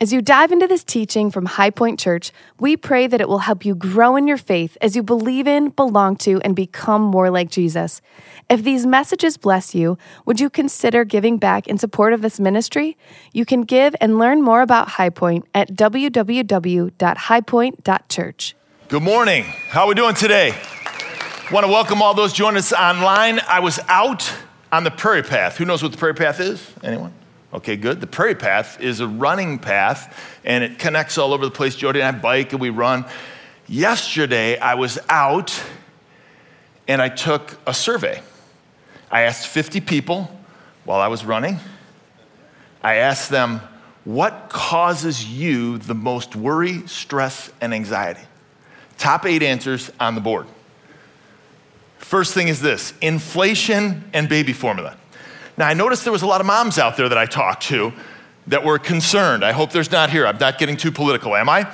As you dive into this teaching from High Point Church, we pray that it will help you grow in your faith as you believe in, belong to, and become more like Jesus. If these messages bless you, would you consider giving back in support of this ministry? You can give and learn more about High Point at www.highpoint.church. Good morning. How are we doing today? Want to welcome all those joining us online. I was out on the Prairie Path. Who knows what the Prairie Path is? Anyone? Okay, good. The Prairie Path is a running path and it connects all over the place. Jody and I bike and we run. Yesterday, I was out and I took a survey. I asked 50 people while I was running. I asked them, What causes you the most worry, stress, and anxiety? Top eight answers on the board. First thing is this inflation and baby formula. Now, I noticed there was a lot of moms out there that I talked to that were concerned. I hope there's not here. I'm not getting too political, am I?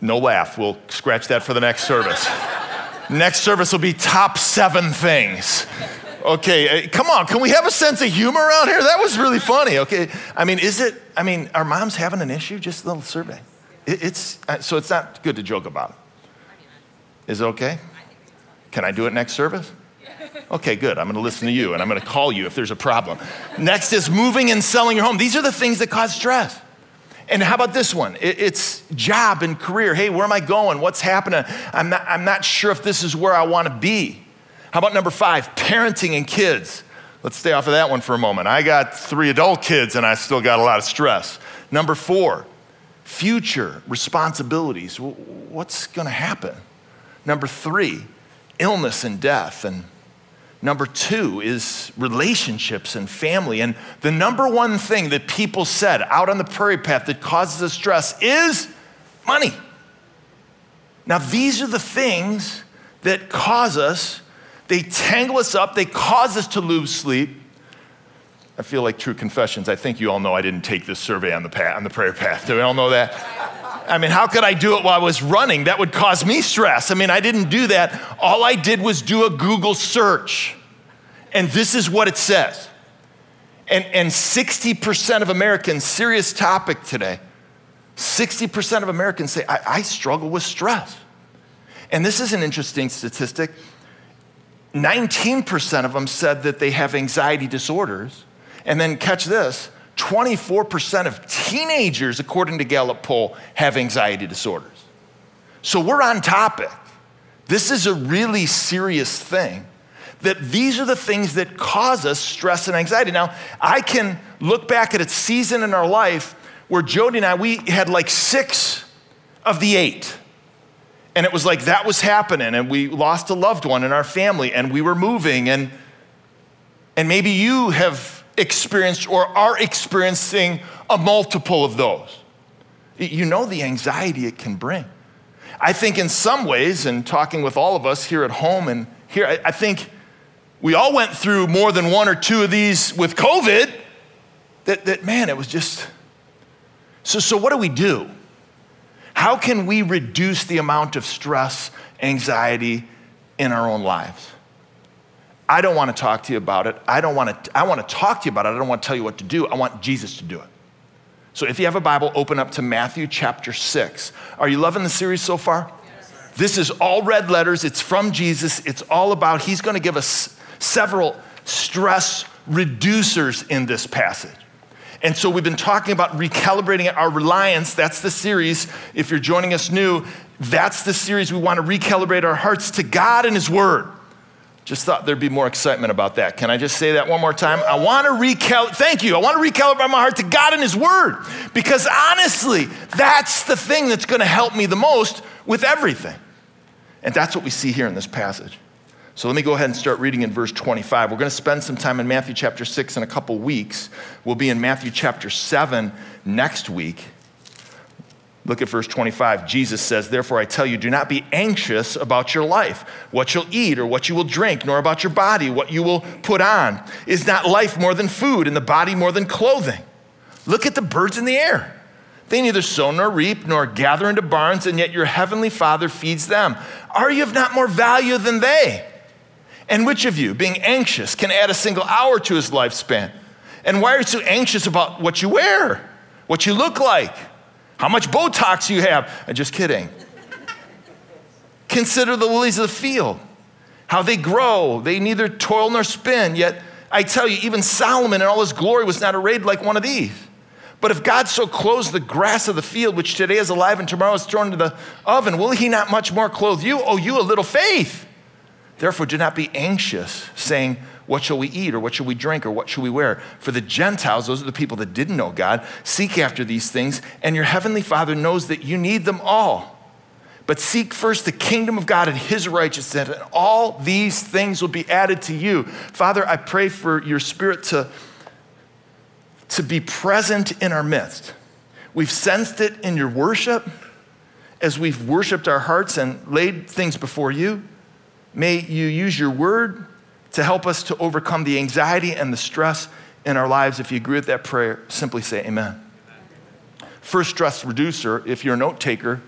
No laugh. We'll scratch that for the next service. next service will be top seven things. Okay, eh, come on. Can we have a sense of humor around here? That was really funny. Okay, I mean, is it? I mean, are moms having an issue? Just a little survey. it's uh, so it's not good to joke about. Is it okay? Can I do it next service? Okay, good. I'm going to listen to you and I'm going to call you if there's a problem. Next is moving and selling your home. These are the things that cause stress. And how about this one? It's job and career. Hey, where am I going? What's happening? I'm not, I'm not sure if this is where I want to be. How about number five, parenting and kids? Let's stay off of that one for a moment. I got three adult kids and I still got a lot of stress. Number four, future responsibilities. What's going to happen? Number three, illness and death. And Number two is relationships and family. And the number one thing that people said out on the prairie path that causes us stress is money. Now, these are the things that cause us, they tangle us up, they cause us to lose sleep. I feel like true confessions. I think you all know I didn't take this survey on the, path, on the prayer path. Do we all know that? I mean, how could I do it while I was running? That would cause me stress. I mean, I didn't do that. All I did was do a Google search. And this is what it says. And, and 60% of Americans, serious topic today, 60% of Americans say, I, I struggle with stress. And this is an interesting statistic. 19% of them said that they have anxiety disorders. And then catch this 24% of teenagers, according to Gallup poll, have anxiety disorders. So we're on topic. This is a really serious thing. That these are the things that cause us stress and anxiety. Now, I can look back at a season in our life where Jody and I, we had like six of the eight. And it was like that was happening, and we lost a loved one in our family, and we were moving, and, and maybe you have experienced or are experiencing a multiple of those. You know the anxiety it can bring. I think in some ways, and talking with all of us here at home and here, I, I think we all went through more than one or two of these with COVID. That, that man, it was just. So, so what do we do? How can we reduce the amount of stress, anxiety in our own lives? I don't want to talk to you about it. I don't want to, I want to talk to you about it. I don't want to tell you what to do. I want Jesus to do it. So if you have a Bible, open up to Matthew chapter 6. Are you loving the series so far? This is all red letters. It's from Jesus. It's all about, he's going to give us several stress reducers in this passage. And so we've been talking about recalibrating our reliance. That's the series. If you're joining us new, that's the series. We want to recalibrate our hearts to God and His Word. Just thought there'd be more excitement about that. Can I just say that one more time? I want to recalibrate, thank you. I want to recalibrate my heart to God and His Word because honestly, that's the thing that's going to help me the most with everything. And that's what we see here in this passage. So let me go ahead and start reading in verse 25. We're going to spend some time in Matthew chapter 6 in a couple weeks. We'll be in Matthew chapter 7 next week. Look at verse 25. Jesus says, Therefore I tell you, do not be anxious about your life, what you'll eat or what you will drink, nor about your body, what you will put on. Is not life more than food, and the body more than clothing? Look at the birds in the air. They neither sow nor reap nor gather into barns, and yet your heavenly Father feeds them. Are you of not more value than they? And which of you, being anxious, can add a single hour to his lifespan? And why are you so anxious about what you wear? what you look like, how much Botox you have. I'm just kidding. Consider the lilies of the field, how they grow. They neither toil nor spin. Yet I tell you, even Solomon in all his glory was not arrayed like one of these. But if God so clothes the grass of the field, which today is alive and tomorrow is thrown into the oven, will he not much more clothe you? Oh, you a little faith. Therefore, do not be anxious, saying, What shall we eat, or what shall we drink, or what shall we wear? For the Gentiles, those are the people that didn't know God, seek after these things, and your heavenly Father knows that you need them all. But seek first the kingdom of God and his righteousness, and all these things will be added to you. Father, I pray for your spirit to to be present in our midst. We've sensed it in your worship as we've worshiped our hearts and laid things before you. May you use your word to help us to overcome the anxiety and the stress in our lives. If you agree with that prayer, simply say amen. First stress reducer, if you're a note taker,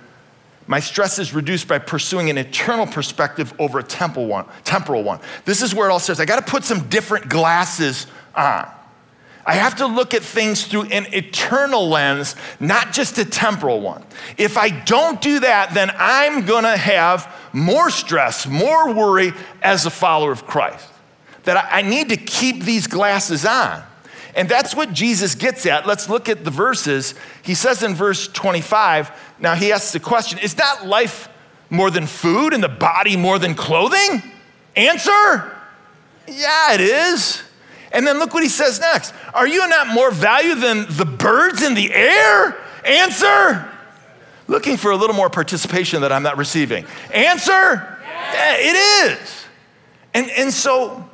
my stress is reduced by pursuing an eternal perspective over a temporal one. This is where it all starts. I got to put some different glasses on. I have to look at things through an eternal lens, not just a temporal one. If I don't do that, then I'm gonna have more stress, more worry as a follower of Christ. That I need to keep these glasses on. And that's what Jesus gets at. Let's look at the verses. He says in verse 25, now he asks the question Is not life more than food and the body more than clothing? Answer? Yeah, it is. And then look what he says next Are you not more value than the birds in the air? Answer. Looking for a little more participation that I'm not receiving. Answer. Yeah, it is. And, and so,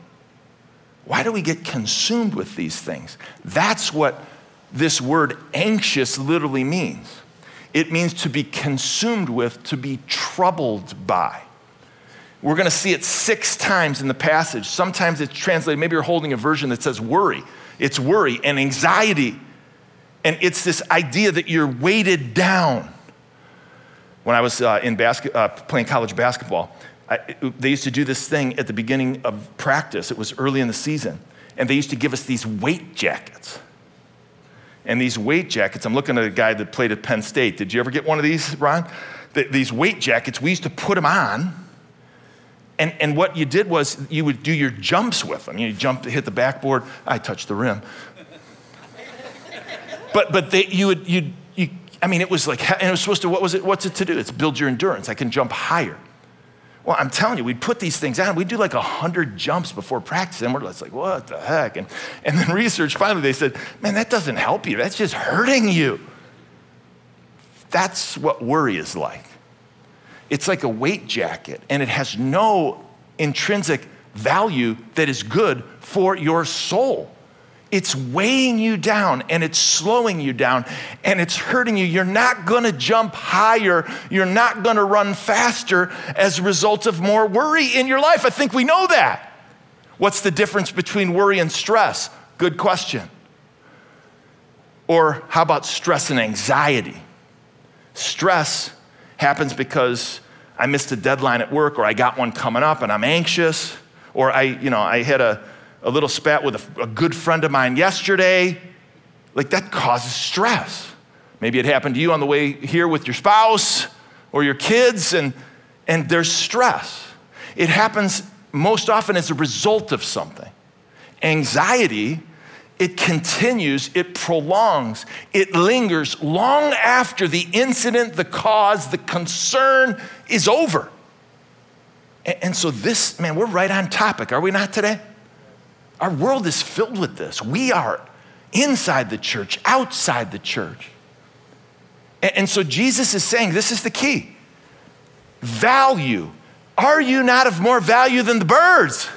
why do we get consumed with these things? That's what this word anxious literally means. It means to be consumed with, to be troubled by. We're going to see it six times in the passage. Sometimes it's translated, maybe you're holding a version that says worry. It's worry and anxiety. And it's this idea that you're weighted down. When I was uh, in basket, uh, playing college basketball, I, they used to do this thing at the beginning of practice. It was early in the season. And they used to give us these weight jackets. And these weight jackets, I'm looking at a guy that played at Penn State. Did you ever get one of these, Ron? The, these weight jackets, we used to put them on and, and what you did was you would do your jumps with them. You jump, to hit the backboard. I touched the rim. but but they, you would you you. I mean, it was like, and it was supposed to. What was it? What's it to do? It's build your endurance. I can jump higher. Well, I'm telling you, we'd put these things on. We'd do like 100 jumps before practice. And we're just like, what the heck? And, and then research, finally, they said, man, that doesn't help you. That's just hurting you. That's what worry is like. It's like a weight jacket, and it has no intrinsic value that is good for your soul. It's weighing you down and it's slowing you down and it's hurting you. You're not gonna jump higher. You're not gonna run faster as a result of more worry in your life. I think we know that. What's the difference between worry and stress? Good question. Or how about stress and anxiety? Stress happens because I missed a deadline at work or I got one coming up and I'm anxious or I, you know, I had a, a little spat with a, a good friend of mine yesterday. Like that causes stress. Maybe it happened to you on the way here with your spouse or your kids and, and there's stress. It happens most often as a result of something. Anxiety it continues, it prolongs, it lingers long after the incident, the cause, the concern is over. And, so, this, man, we're right on topic, are we not today? Our world is filled with this. We are inside the church, outside the church. And so, Jesus is saying this is the key value. Are you not of more value than the birds?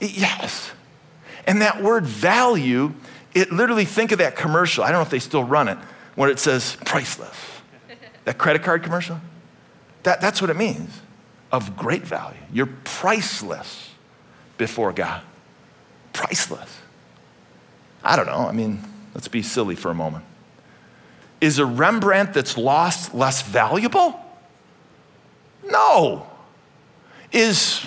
Yes. And that word value, it literally, think of that commercial. I don't know if they still run it, where it says priceless. That credit card commercial? That, that's what it means of great value. You're priceless before God. Priceless. I don't know. I mean, let's be silly for a moment. Is a Rembrandt that's lost less valuable? No. Is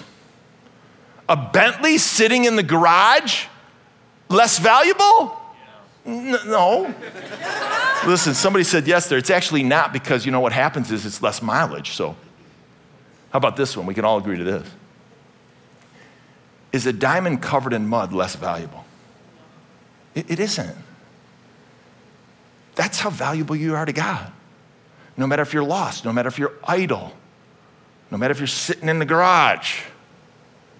a Bentley sitting in the garage less valuable? No. Listen, somebody said yes there. It's actually not because you know what happens is it's less mileage. So, how about this one? We can all agree to this. Is a diamond covered in mud less valuable? it, it isn't. That's how valuable you are to God. No matter if you're lost, no matter if you're idle, no matter if you're sitting in the garage,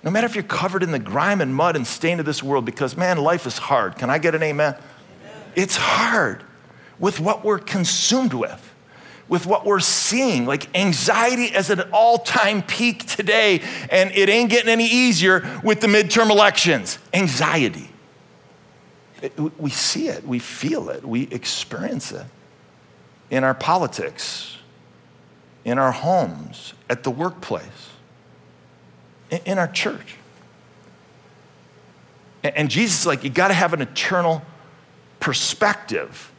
no matter if you're covered in the grime and mud and stain of this world, because man, life is hard. Can I get an amen? amen. It's hard with what we're consumed with, with what we're seeing. Like anxiety is at an all time peak today, and it ain't getting any easier with the midterm elections. Anxiety. It, we see it, we feel it, we experience it in our politics, in our homes, at the workplace, in our church. And Jesus is like, you got to have an eternal perspective.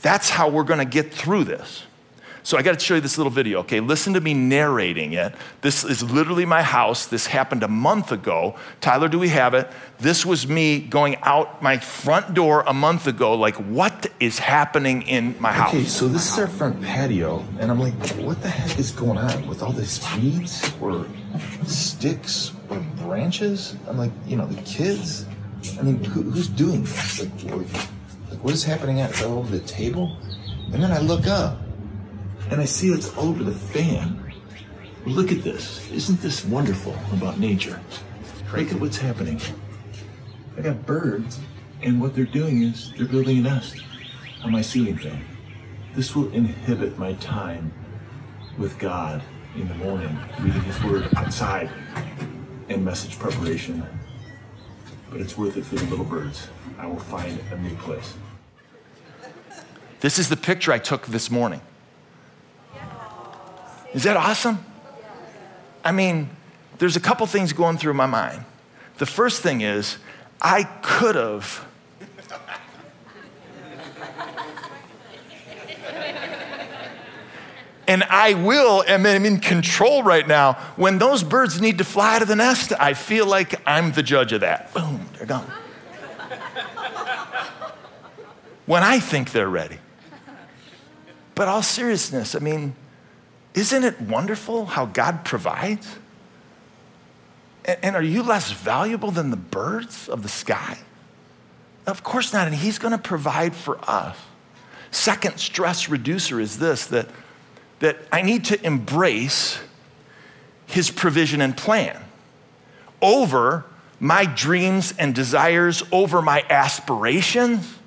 That's how we're going to get through this. So I got to show you this little video, okay? Listen to me narrating it. This is literally my house. This happened a month ago. Tyler, do we have it? This was me going out my front door a month ago. Like, what is happening in my house? Okay, so this is our front patio, and I'm like, what the heck is going on with all these weeds or sticks or branches? I'm like, you know, the kids. I mean, who, who's doing this? Like, like, what is happening at the table? And then I look up and I see it's all over the fan. Look at this. Isn't this wonderful about nature? Look at what's happening. I got birds, and what they're doing is they're building a nest on my ceiling fan. This will inhibit my time with God in the morning, reading His Word outside, and message preparation. But it's worth it for the little birds. I will find a new place. This is the picture I took this morning. Is that awesome? I mean, there's a couple things going through my mind. The first thing is, I could have. and I will, and I'm in control right now. When those birds need to fly to the nest, I feel like I'm the judge of that. Boom, they're gone. when I think they're ready. But all seriousness, I mean, isn't it wonderful how God provides? And are you less valuable than the birds of the sky? Of course not. And He's going to provide for us. Second stress reducer is this that, that I need to embrace His provision and plan over my dreams and desires, over my aspirations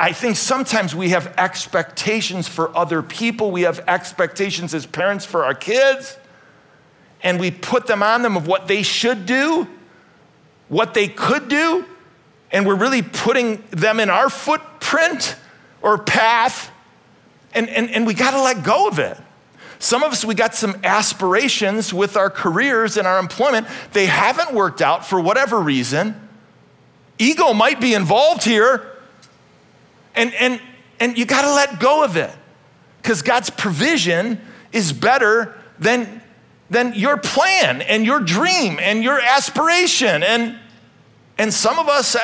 I think sometimes we have expectations for other people. We have expectations as parents for our kids, and we put them on them of what they should do, what they could do, and we're really putting them in our footprint or path, and, and, and we got to let go of it. Some of us, we got some aspirations with our careers and our employment. They haven't worked out for whatever reason. Ego might be involved here. And, and, and you got to let go of it because God's provision is better than, than your plan and your dream and your aspiration. And, and some of us,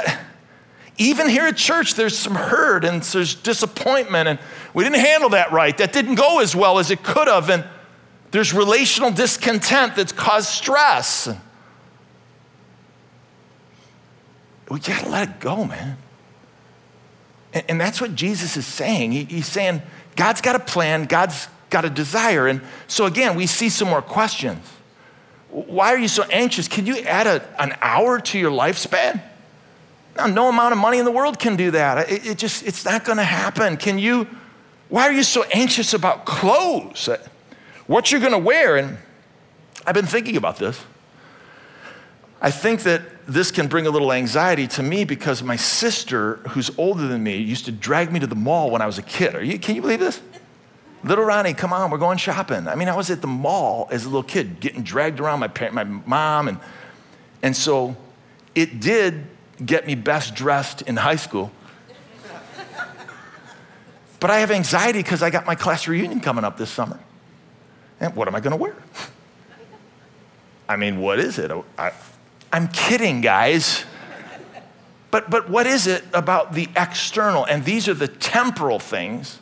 even here at church, there's some hurt and there's disappointment, and we didn't handle that right. That didn't go as well as it could have. And there's relational discontent that's caused stress. We got to let it go, man. And, that's what Jesus is saying. He, he's saying, God's got a plan, God's got a desire. And so, again, we see some more questions. Why are you so anxious? Can you add a, an hour to your lifespan? Now, no amount of money in the world can do that. It, it just, it's not going to happen. Can you, why are you so anxious about clothes? What you're going to wear? And I've been thinking about this. I think that this can bring a little anxiety to me because my sister, who's older than me, used to drag me to the mall when I was a kid. Are you, can you believe this? Little Ronnie, come on, we're going shopping. I mean, I was at the mall as a little kid, getting dragged around my parent, my mom, and and so it did get me best dressed in high school. but I have anxiety because I got my class reunion coming up this summer. And what am I going to wear? I mean, what is it? I, I'm kidding, guys. But, but what is it about the external? And these are the temporal things.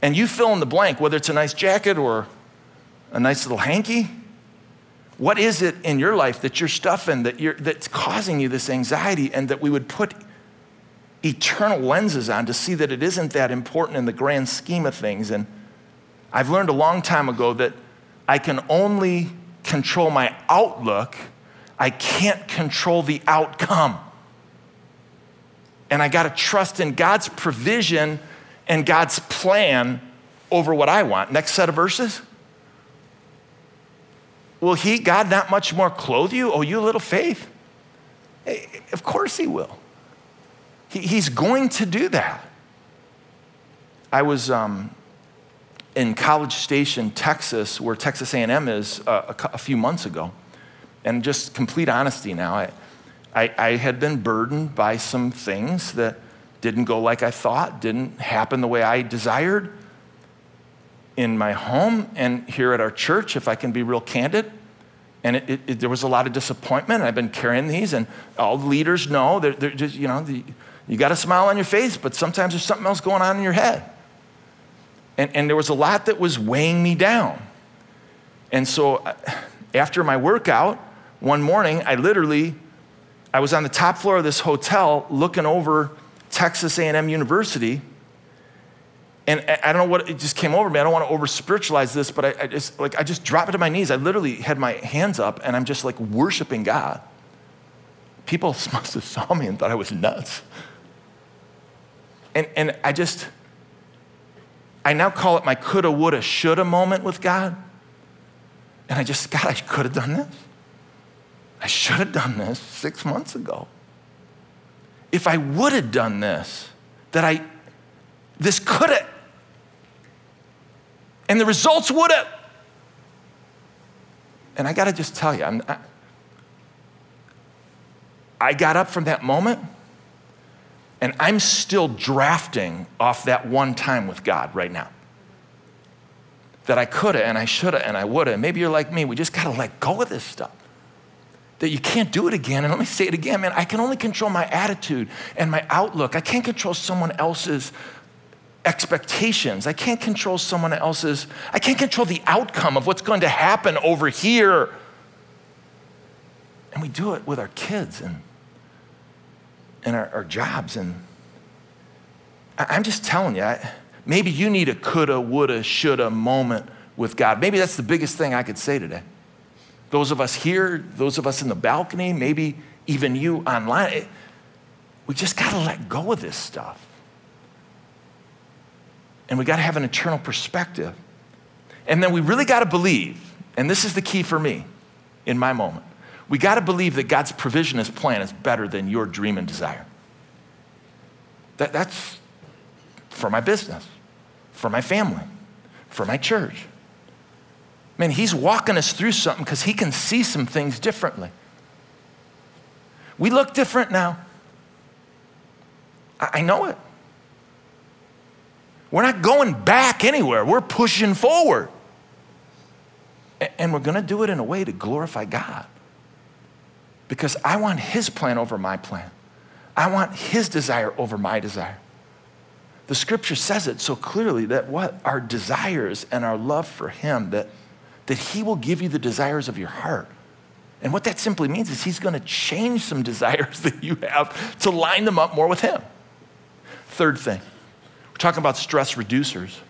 And you fill in the blank, whether it's a nice jacket or a nice little hanky. What is it in your life that you're stuffing that you're, that's causing you this anxiety and that we would put eternal lenses on to see that it isn't that important in the grand scheme of things? And I've learned a long time ago that I can only control my outlook, I can't control the outcome. And I got to trust in God's provision and God's plan over what I want. Next set of verses. Will He, God, not much more clothe you? Oh, you little faith? Of course He will. He, he's going to do that. I was um, in College Station, Texas, where Texas A&M is, uh, a, a, few months ago. And just complete honesty now, I, I, I had been burdened by some things that didn't go like I thought, didn't happen the way I desired in my home and here at our church, if I can be real candid. And it, it, it, there was a lot of disappointment. I've been carrying these, and all the leaders know they're, they're just, you know, the, you got a smile on your face, but sometimes there's something else going on in your head. And, and there was a lot that was weighing me down. And so uh, after my workout, one morning, I literally, I was on the top floor of this hotel looking over Texas A&M University. And I don't know what, it just came over me. I don't want to over spiritualize this, but I, I just, like, I just dropped to my knees. I literally had my hands up and I'm just like worshiping God. People must have saw me and thought I was nuts. And, and I just, I now call it my coulda, woulda, shoulda moment with God. And I just, God, I could have done this. I should have done this six months ago. If I would have done this, that I, this could have, and the results would have. And I got to just tell you, I'm, I, I got up from that moment and I'm still drafting off that one time with God right now. That I coulda and I shoulda and I woulda. Maybe you're like me, we just gotta let go of this stuff. That you can't do it again. And let me say it again, man, I can only control my attitude and my outlook. I can't control someone else's expectations. I can't control someone else's, I can't control the outcome of what's going to happen over here. And we do it with our kids and and our, our jobs. And I, am just telling you, I, maybe you need a coulda, woulda, shoulda moment with God. Maybe that's the biggest thing I could say today. Those of us here, those of us in the balcony, maybe even you online, we just got to let go of this stuff. And we got to have an eternal perspective. And then we really got to believe, and this is the key for me in my moment we got to believe that God's provision, His plan is better than your dream and desire. That, that's for my business, for my family, for my church. Man, He's walking us through something because He can see some things differently. We look different now. I, I know it. We're not going back anywhere, we're pushing forward. And we're going to do it in a way to glorify God because I want His plan over my plan. I want His desire over my desire. The scripture says it so clearly that what our desires and our love for Him, that, that He will give you the desires of your heart. And what that simply means is He's going to change some desires that you have to line them up more with Him. Third thing, we're talking about stress reducers.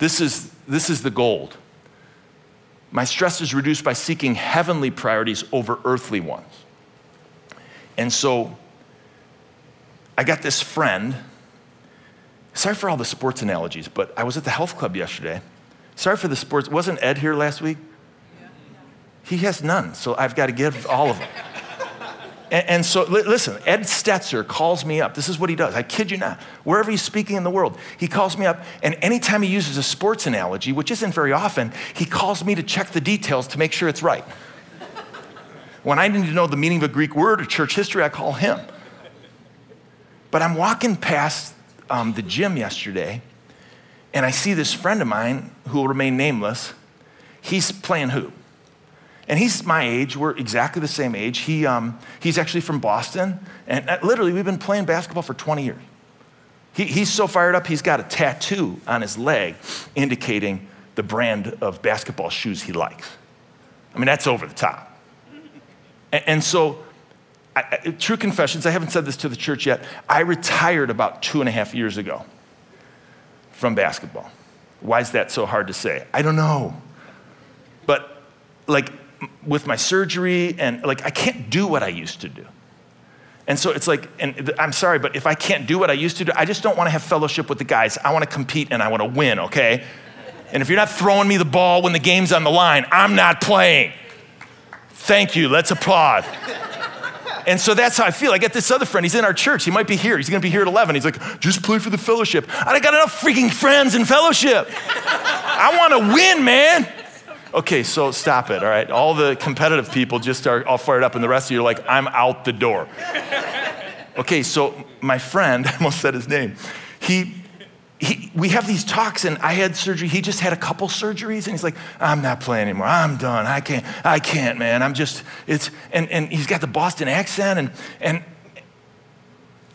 This is, this is the gold. My stress is reduced by seeking heavenly priorities over earthly ones. And so I got this friend. Sorry for all the sports analogies, but I was at the health club yesterday. Sorry for the sports. Wasn't Ed here last week? He has none, so I've got to give all of them. And, and, so, listen, Ed Stetzer calls me up. This is what he does. I kid you not. Wherever he's speaking in the world, he calls me up, and anytime he uses a sports analogy, which isn't very often, he calls me to check the details to make sure it's right. When I need to know the meaning of a Greek word or church history, I call him. But I'm walking past um, the gym yesterday, and I see this friend of mine who will remain nameless. He's playing hoop. And he's my age. We're exactly the same age. He, um, he's actually from Boston. And uh, literally, we've been playing basketball for 20 years. He, he's so fired up, he's got a tattoo on his leg indicating the brand of basketball shoes he likes. I mean, that's over the top. And, and so, I, true confessions, I haven't said this to the church yet. I retired about two and a half years ago from basketball. Why is that so hard to say? I don't know. But like with my surgery and like I can't do what I used to do. And so it's like, and I'm sorry, but if I can't do what I used to do, I just don't want to have fellowship with the guys. I want to compete and I want to win, okay? And if you're not throwing me the ball when the game's on the line, I'm not playing. Thank you. Let's applaud. And so that's how I feel. I get this other friend. He's in our church. He might be here. He's going to be here at 11. He's like, just play for the fellowship. I don't got enough freaking friends in fellowship. I want to win, man. Okay, so stop it, all right? All the competitive people just are all fired up, and the rest of you are like, I'm out the door. Okay, so my friend, I almost said his name, he, he, we have these talks, and I had surgery. He just had a couple surgeries, and he's like, I'm not playing anymore. I'm done. I can't, I can't, man. I'm just, it's, and, and he's got the Boston accent, and, and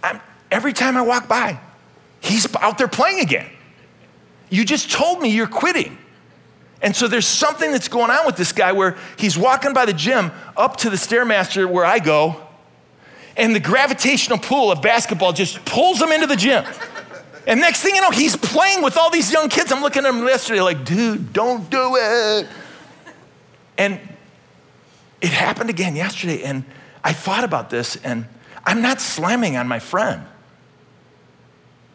I'm, every time I walk by, he's out there playing again. You just told me you're quitting. And so there's something that's going on with this guy where he's walking by the gym up to the Stairmaster where I go, and the gravitational pull of basketball just pulls him into the gym. And next thing you know, he's playing with all these young kids. I'm looking at him yesterday like, dude, don't do it. And it happened again yesterday, and I thought about this, and I'm not slamming on my friend,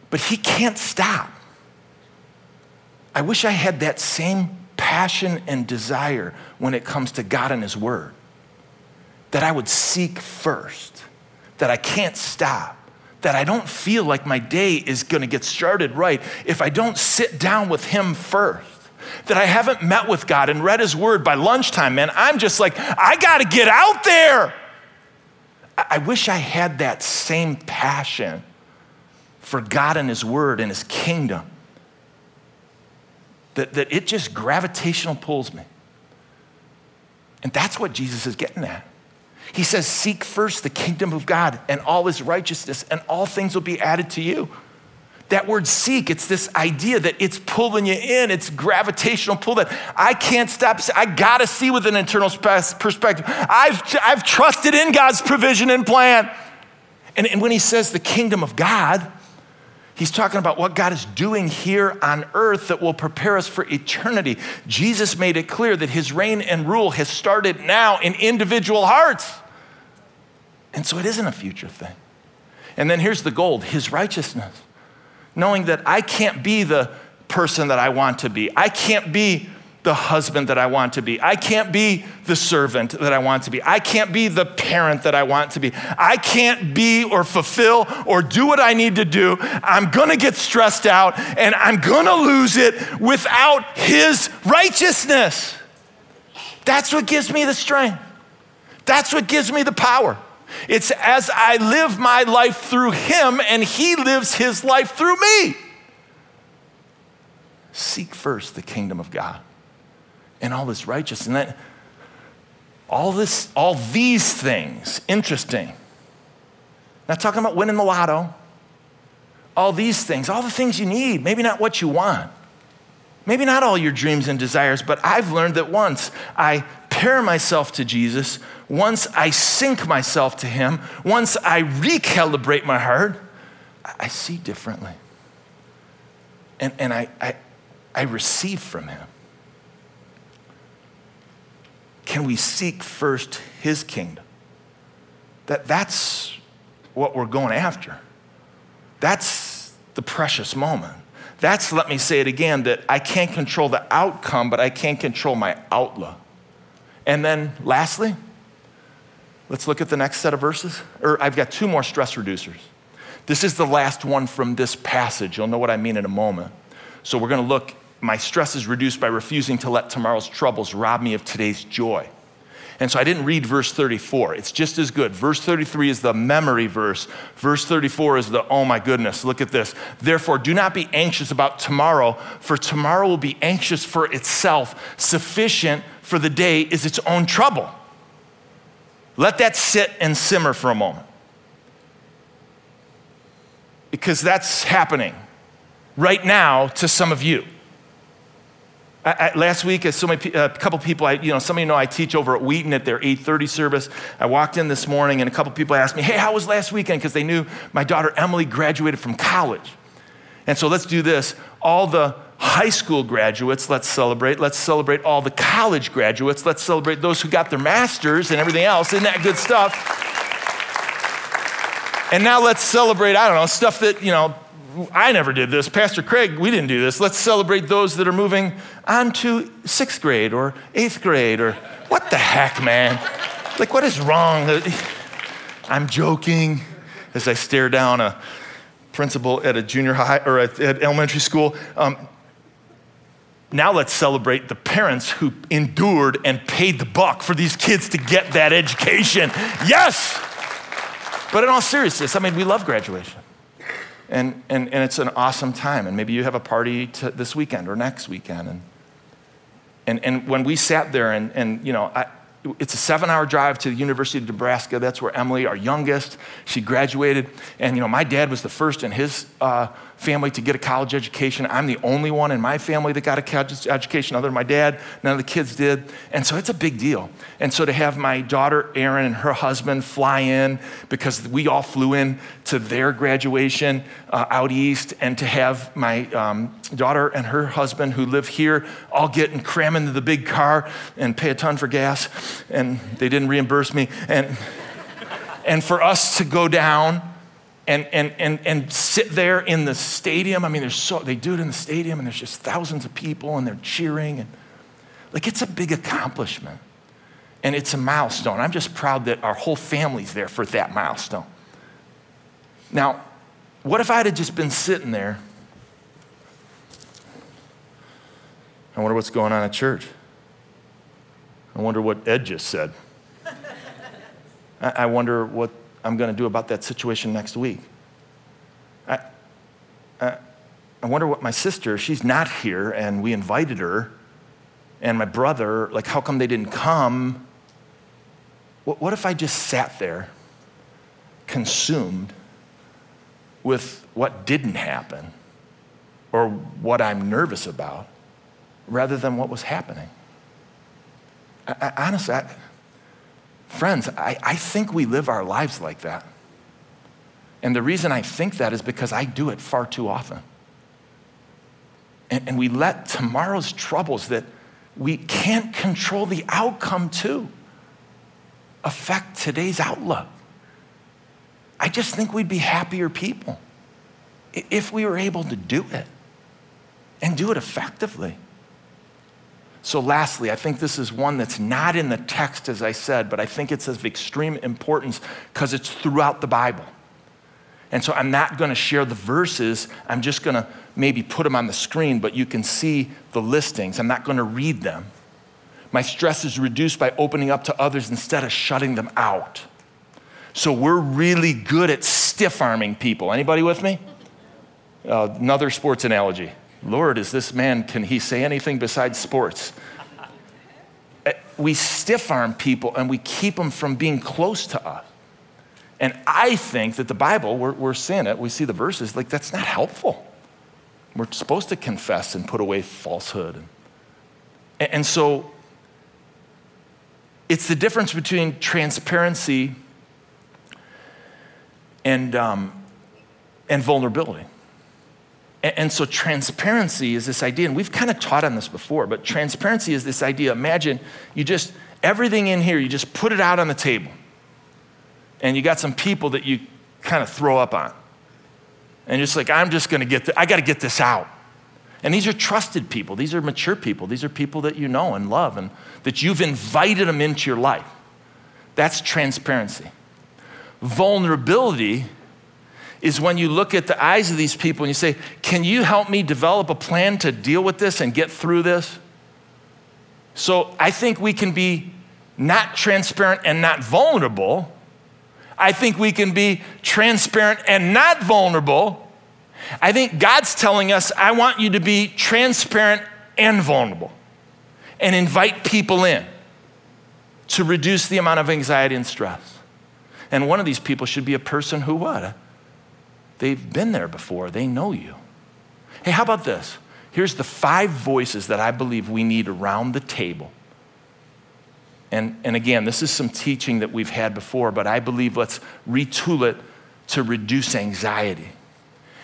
but he can't stop. I wish I had that same passion and desire when it comes to God and His Word. That I would seek first, that I can't stop, that I don't feel like my day is gonna get started right if I don't sit down with Him first. That I haven't met with God and read His Word by lunchtime, man. I'm just like, I gotta get out there. I wish I had that same passion for God and His Word and His kingdom that, that it just gravitational pulls me. And that's what Jesus is getting at. He says, Seek first the kingdom of God and all his righteousness, and all things will be added to you. That word seek, it's this idea that it's pulling you in, it's gravitational pull that I can't stop. I gotta see with an internal perspective. I've, I've trusted in God's provision and plan. And, and when he says the kingdom of God, He's talking about what God is doing here on earth that will prepare us for eternity. Jesus made it clear that his reign and rule has started now in individual hearts. And so it isn't a future thing. And then here's the gold his righteousness. Knowing that I can't be the person that I want to be, I can't be the husband that I want to be. I can't be the servant that I want to be. I can't be the parent that I want to be. I can't be or fulfill or do what I need to do. I'm gonna get stressed out and I'm gonna lose it without His righteousness. That's what gives me the strength. That's what gives me the power. It's as I live my life through Him and He lives His life through me. Seek first the kingdom of God and all this righteousness. And that, all this, all these things, interesting. Not talking about winning the lotto. All these things, all the things you need, maybe not what you want. Maybe not all your dreams and desires, but I've learned that once I pair myself to Jesus, once I sync myself to Him, once I recalibrate my heart, I see differently. And, and I, I, I receive from Him. Can we seek first his kingdom? That, that's what we're going after. That's the precious moment. That's, let me say it again, that I can't control the outcome, but I can control my outlook. And then lastly, let's look at the next set of verses. Or I've got two more stress reducers. This is the last one from this passage. You'll know what I mean in a moment. So we're going to look my stress is reduced by refusing to let tomorrow's troubles rob me of today's joy. And so I didn't read verse 34. It's just as good. Verse 33 is the memory verse. Verse 34 is the, oh my goodness, look at this. Therefore, do not be anxious about tomorrow, for tomorrow will be anxious for itself. Sufficient for the day is its own trouble. Let that sit and simmer for a moment. Because that's happening right now to some of you. I, I, last week, so many, a uh, couple people, I, you know, some of you know I teach over at Wheaton at their 8:30 service. I walked in this morning, and a couple people asked me, "Hey, how was last weekend?" Because they knew my daughter Emily graduated from college, and so let's do this. All the high school graduates, let's celebrate. Let's celebrate all the college graduates. Let's celebrate those who got their masters and everything else. Isn't that good stuff? And now let's celebrate, I don't know, stuff that, you know, I never did this. Pastor Craig, we didn't do this. Let's celebrate those that are moving on to sixth grade or eighth grade or what the heck, man? Like, what is wrong? I'm joking as I stare down a principal at a junior high or at, at elementary school. Um, now let's celebrate the parents who endured and paid the buck for these kids to get that education. Yes! But in all seriousness, I mean, we love graduation. And, and, and it's an awesome time. And maybe you have a party this weekend or next weekend. And, and, and when we sat there, and, and you know, I, it's a seven hour drive to the University of Nebraska. That's where Emily, our youngest, she graduated. And, you know, my dad was the first in his uh, family to get a college education. I'm the only one in my family that got a college education other than my dad. None of the kids did. And so it's a big deal. And so to have my daughter, Erin, and her husband fly in because we all flew in to their graduation uh, out east, and to have my um, daughter and her husband who live here all get and cram into the big car and pay a ton for gas, and they didn't reimburse me. And, and for us to go down and, and, and, and sit there in the stadium. I mean, there's so, they do it in the stadium, and there's just thousands of people, and they're cheering. And, like, it's a big accomplishment. And it's a milestone. I'm just proud that our whole family's there for that milestone. Now, what if I had just been sitting there? I wonder what's going on at church. I wonder what Ed just said. I wonder what I'm going to do about that situation next week. I, I, I wonder what my sister, she's not here, and we invited her, and my brother, like, how come they didn't come? What, what if I just sat there, consumed with what didn't happen or what I'm nervous about, rather than what was happening? I, I, honestly, I, Friends, I, I think we live our lives like that. And the reason I think that is because I do it far too often. And, and we let tomorrow's troubles that we can't control the outcome to affect today's outlook. I just think we'd be happier people if we were able to do it and do it effectively. So, lastly, I think this is one that's not in the text, as I said, but I think it's of extreme importance because it's throughout the Bible. And so I'm not going to share the verses. I'm just going to maybe put them on the screen, but you can see the listings. I'm not going to read them. My stress is reduced by opening up to others instead of shutting them out. So we're really good at stiff arming people. Anybody with me? Uh, another sports analogy. Lord, is this man, can he say anything besides sports? Eh, we stiff arm people and we keep them from being close to us. And I think that the Bible, we're, we're seeing it, we see the verses, like that's not helpful. We're supposed to confess and put away falsehood. And, and so it's the difference between transparency and, um, and vulnerability. And so transparency is this idea, and we've kind of taught on this before, but transparency is this idea. Imagine you just, everything in here, you just put it out on the table. And you got some people that you kind of throw up on. And you're just like, I'm just going to get, the, I got to get this out. And these are trusted people. These are mature people. These are people that you know and love and that you've invited them into your life. That's transparency. Vulnerability is when you look at the eyes of these people and you say, Can you help me develop a plan to deal with this and get through this? So I think we can be not transparent and not vulnerable. I think we can be transparent and not vulnerable. I think God's telling us, I want you to be transparent and vulnerable and invite people in to reduce the amount of anxiety and stress. And one of these people should be a person who what? They've been there before, they know you. Hey, how about this? Here's the five voices that I believe we need around the table. And, and again, this is some teaching that we've had before, but I believe let's retool it to reduce anxiety.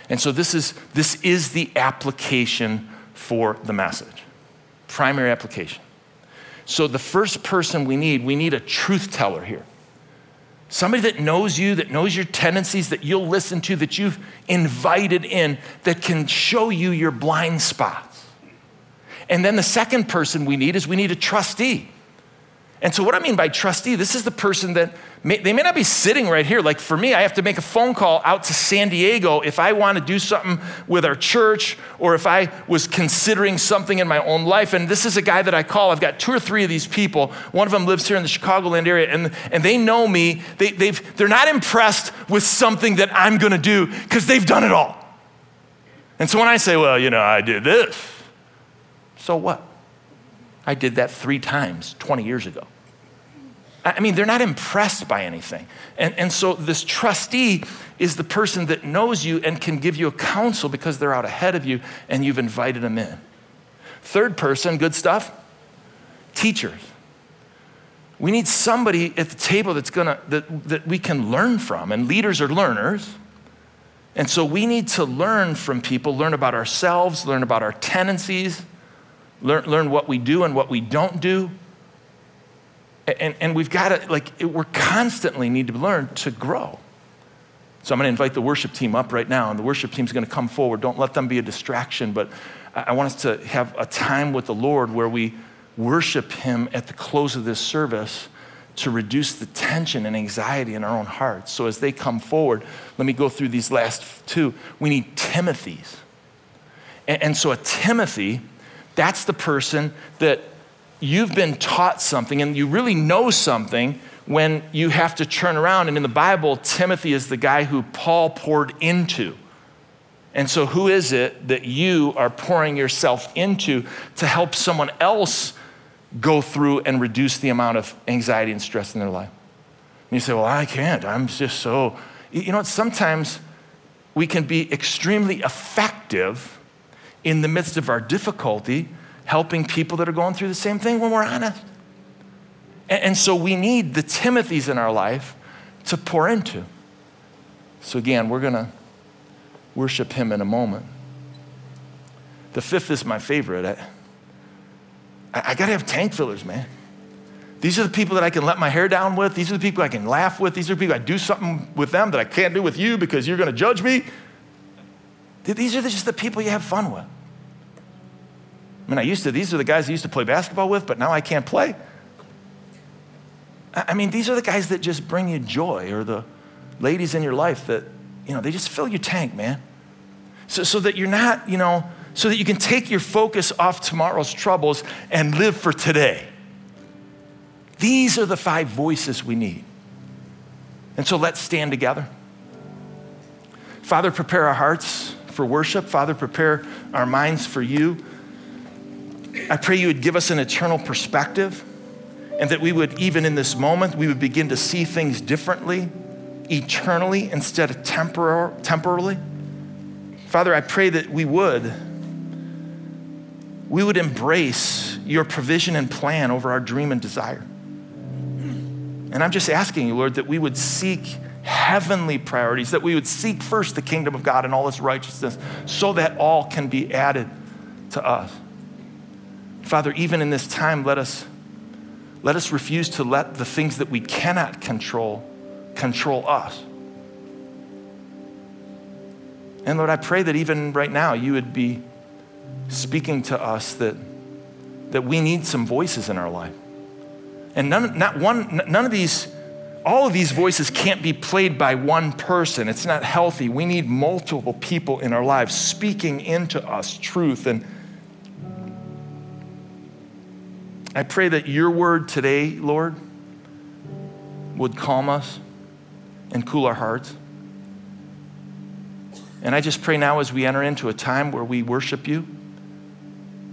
And so this is, this is the application for the message, primary application. So the first person we need, we need a truth teller here. Somebody that knows you, that knows your tendencies, that you'll listen to, that you've invited in, that can show you your blind spots. And then the second person we need is we need a trustee. And so, what I mean by trustee, this is the person that may, they may not be sitting right here. Like for me, I have to make a phone call out to San Diego if I want to do something with our church or if I was considering something in my own life. And this is a guy that I call. I've got two or three of these people. One of them lives here in the Chicagoland area, and, and they know me. They, they've, they're not impressed with something that I'm going to do because they've done it all. And so when I say, well, you know, I did this, so what? I did that three times 20 years ago. I mean, they're not impressed by anything. And, and so this trustee is the person that knows you and can give you a counsel because they're out ahead of you and you've invited them in. Third person, good stuff, teachers. We need somebody at the table that's gonna, that, that we can learn from, and leaders are learners. And so we need to learn from people, learn about ourselves, learn about our tendencies, learn, learn what we do and what we don't do. And, and we've got to, like, we're constantly need to learn to grow. So I'm going to invite the worship team up right now, and the worship team's going to come forward. Don't let them be a distraction, but I want us to have a time with the Lord where we worship Him at the close of this service to reduce the tension and anxiety in our own hearts. So as they come forward, let me go through these last two. We need Timothy's. And, and so a Timothy, that's the person that you've been taught something and you really know something when you have to turn around. And in the Bible, Timothy is the guy who Paul poured into. And so, who is it that you are pouring yourself into to help someone else go through and reduce the amount of anxiety and stress in their life? And you say, Well, I can't. I'm just so. You know? Sometimes we can be extremely effective in the midst of our difficulty helping people that are going through the same thing when we're honest. And, and so we need the Timothys in our life to pour into. So again, we're going to worship him in a moment. The fifth is my favorite. I, I, I got to have tank fillers, man. These are the people that I can let my hair down with. These are the people I can laugh with. These are the people I do something with them that I can't do with you because you're going to judge me. These are just the people you have fun with. I mean, I used to, these are the guys I used to play basketball with, but now I can't play. I mean, these are the guys that just bring you joy, or the ladies in your life that, you know, they just fill your tank, man. So, so that you're not, you know, so that you can take your focus off tomorrow's troubles and live for today. These are the five voices we need. And so let's stand together. Father, prepare our hearts for worship. Father, prepare our minds for you. I pray you would give us an eternal perspective and that we would, even in this moment, we would begin to see things differently, eternally, instead of tempor- temporally. Father, I pray that we would, we would embrace your provision and plan over our dream and desire. And I'm just asking you, Lord, that we would seek heavenly priorities, that we would seek first the kingdom of God and all its righteousness, so that all can be added to us. Father, even in this time, let us, let us refuse to let the things that we cannot control control us. And Lord, I pray that even right now you would be speaking to us that, that we need some voices in our life. And none, not one, none of these, all of these voices can't be played by one person. It's not healthy. We need multiple people in our lives speaking into us truth and I pray that your word today, Lord, would calm us and cool our hearts. And I just pray now as we enter into a time where we worship you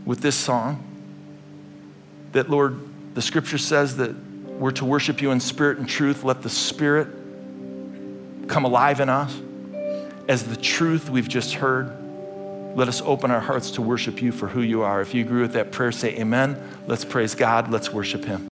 with this song, that, Lord, the scripture says that we're to worship you in spirit and truth. Let the spirit come alive in us as the truth we've just heard. Let us open our hearts to worship you for who you are. If you agree with that prayer, say amen. Let's praise God. Let's worship him.